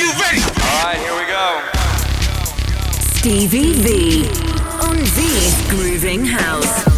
you ready? All right, here we go. Stevy Vee on Vee's Grooving House.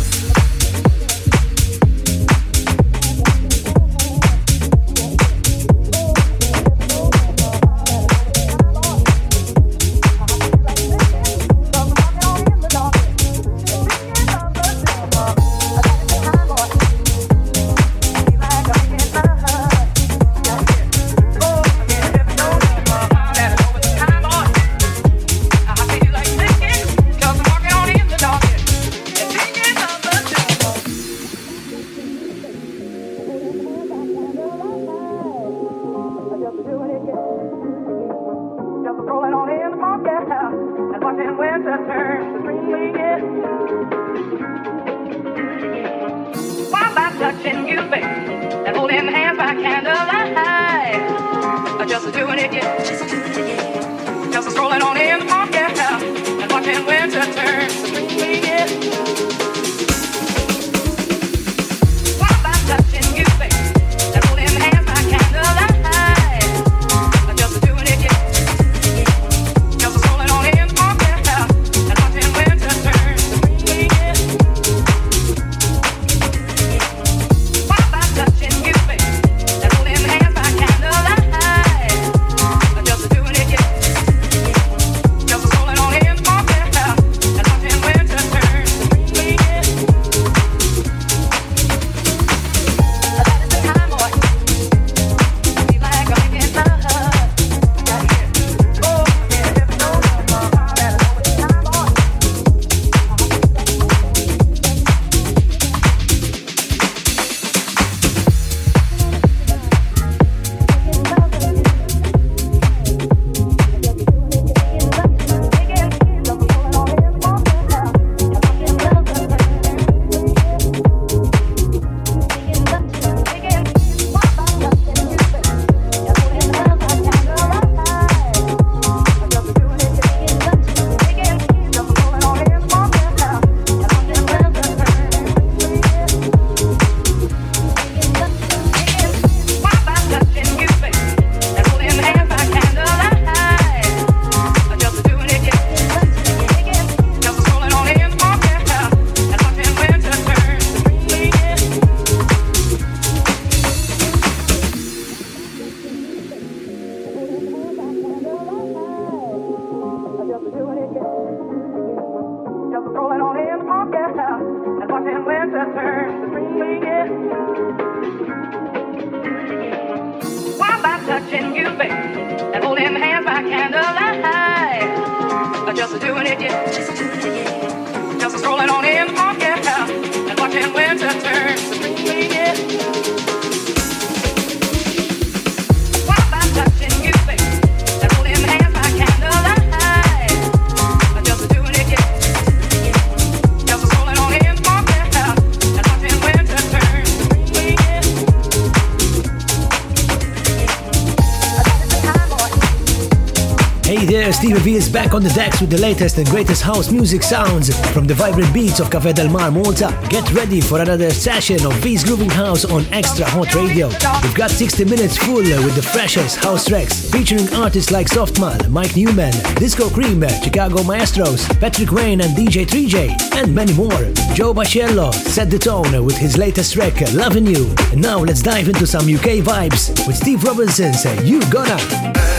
Back on the decks with the latest and greatest house music sounds from the vibrant beats of Cafe Del Mar, Malta. Get ready for another session of Vee's Grooving House on XtraHot Radio. We've got 60 minutes full with the freshest house tracks featuring artists like Softman, Mike Newman, Disco Cream, Chicago Maestros, Patrick Wayne and DJ 3J, and many more. Joe Bacello set the tone with his latest track, Loving You. And now let's dive into some UK vibes with Steve Robinson's You Gonna.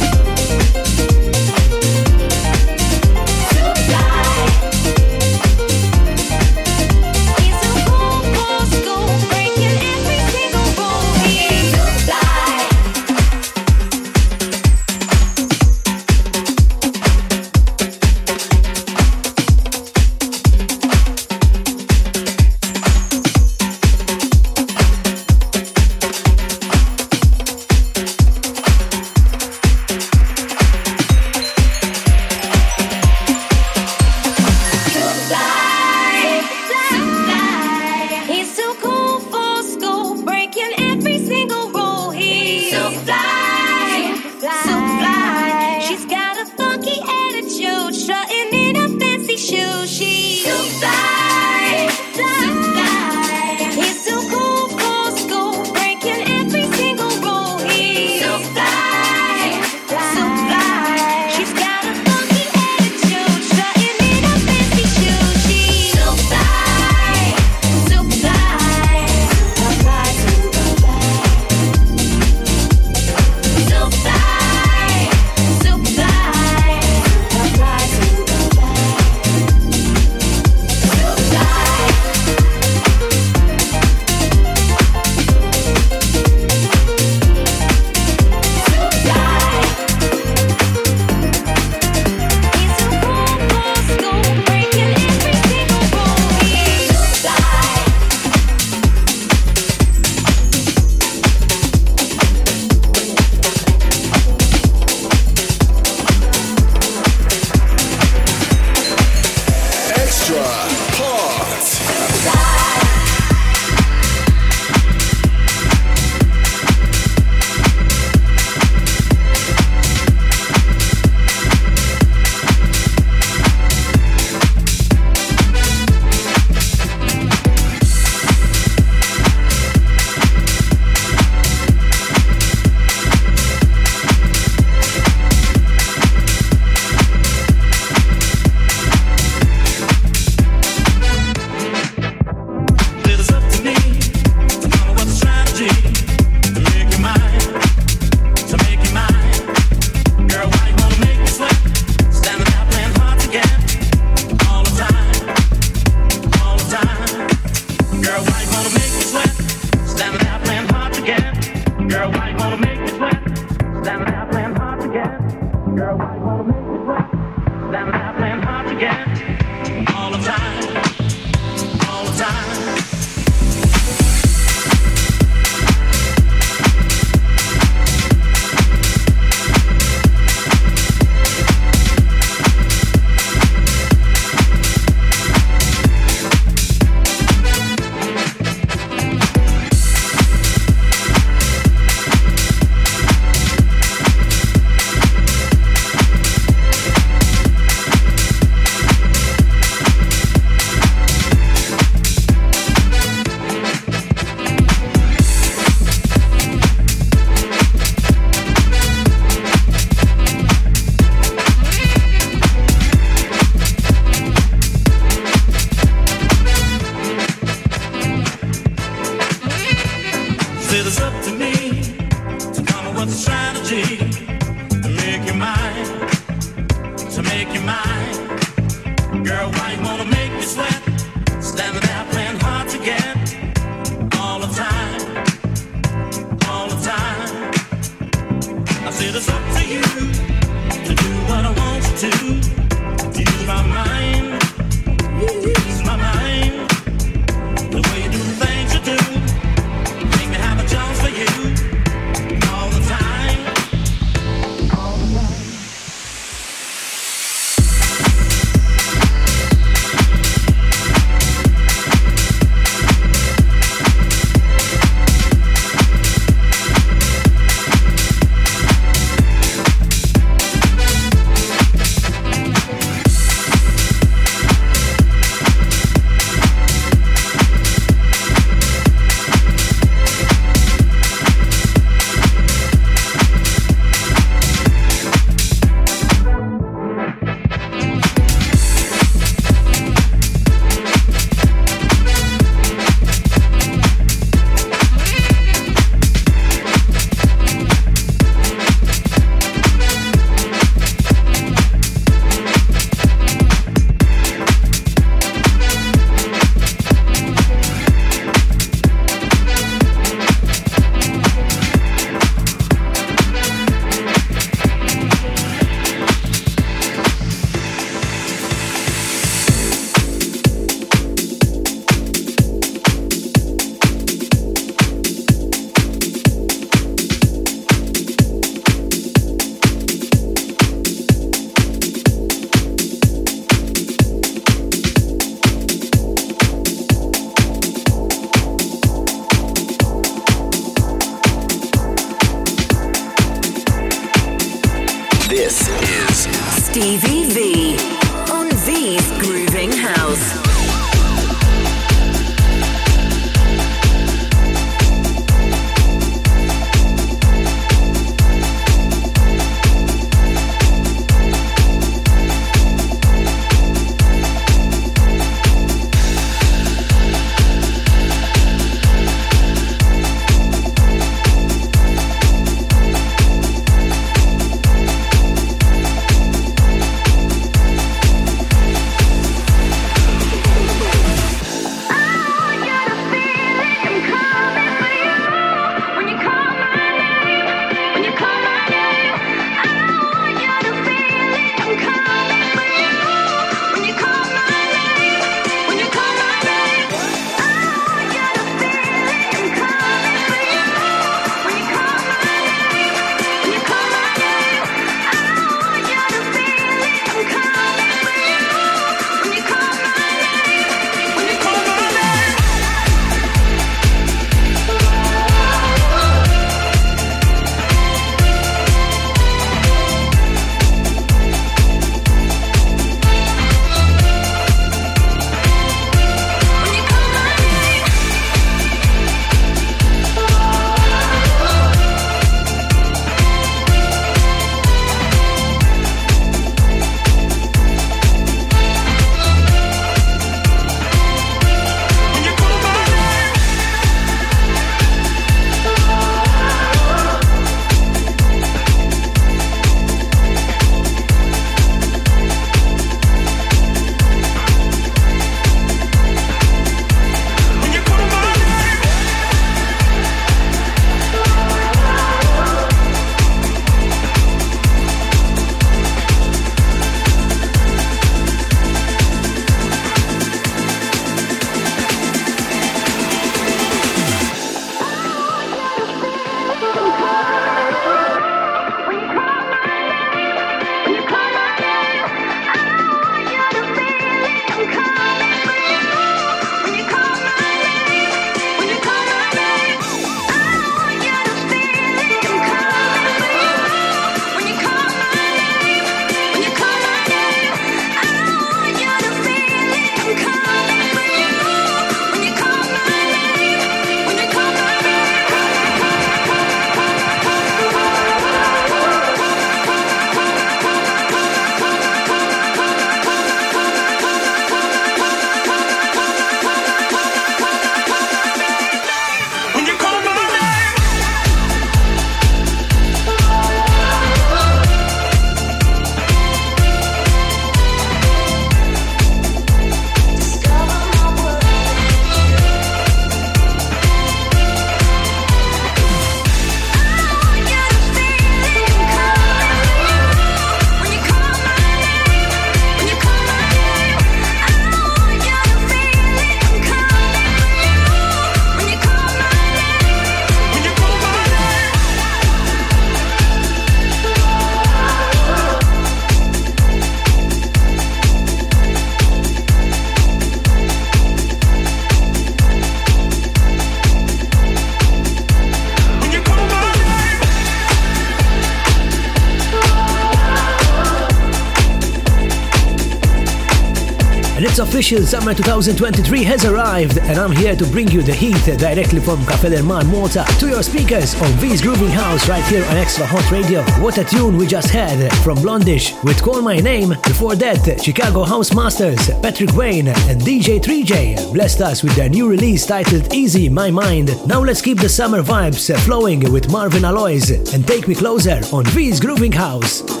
Official, summer 2023 has arrived, and I'm here to bring you the heat directly from Cafe del Mar, Malta, to your speakers on Vee's Grooving House right here on XtraHot Radio. What a tune we just had from Blond:ish with Call My Name. Before that, Chicago House Masters, Patrick Wayne, and DJ 3J blessed us with their new release titled Easy My Mind. Now let's keep the summer vibes flowing with Marvin Aloys and Take Me Closer on Vee's Grooving House.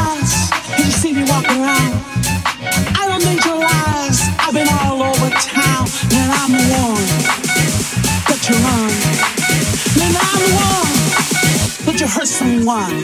eyes, you see me walking around. I don't need your realize I've been all over town, and I'm the one that you run. And I'm the one that you hurt someone.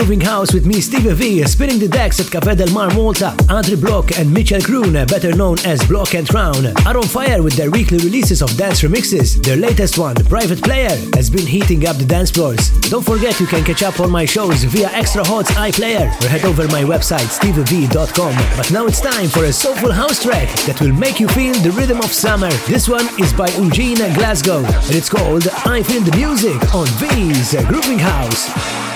Grooving House with me, Stevy Vee, spinning the decks at Café Del Mar Malta. Andre Block and Mitchell Kroon, better known as Block and Crown, are on fire with their weekly releases of dance remixes. Their latest one, Private Player, has been heating up the dance floors. Don't forget you can catch up on my shows via XtraHot's iPlayer or head over my website, steviev.com. But now it's time for a soulful house track that will make you feel the rhythm of summer. This one is by Eugene Glasgow and it's called I Feel the Music on Vee's Grooving House.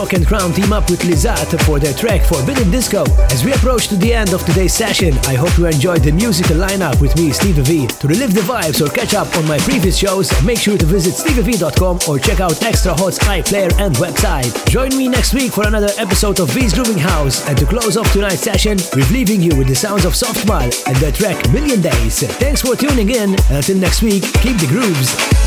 Block and Crown team up with Lizat for their track Forbidden Disco. As we approach to the end of today's session, I hope you enjoyed the musical lineup with me, Stevy Vee. To relive the vibes or catch up on my previous shows, make sure to visit stevev.com or check out XtraHot's iPlayer and website. Join me next week for another episode of Vee's Grooving House, and to close off tonight's session, we're leaving you with the sounds of Softmal and their track Million Days. Thanks for tuning in, and until next week, keep the grooves.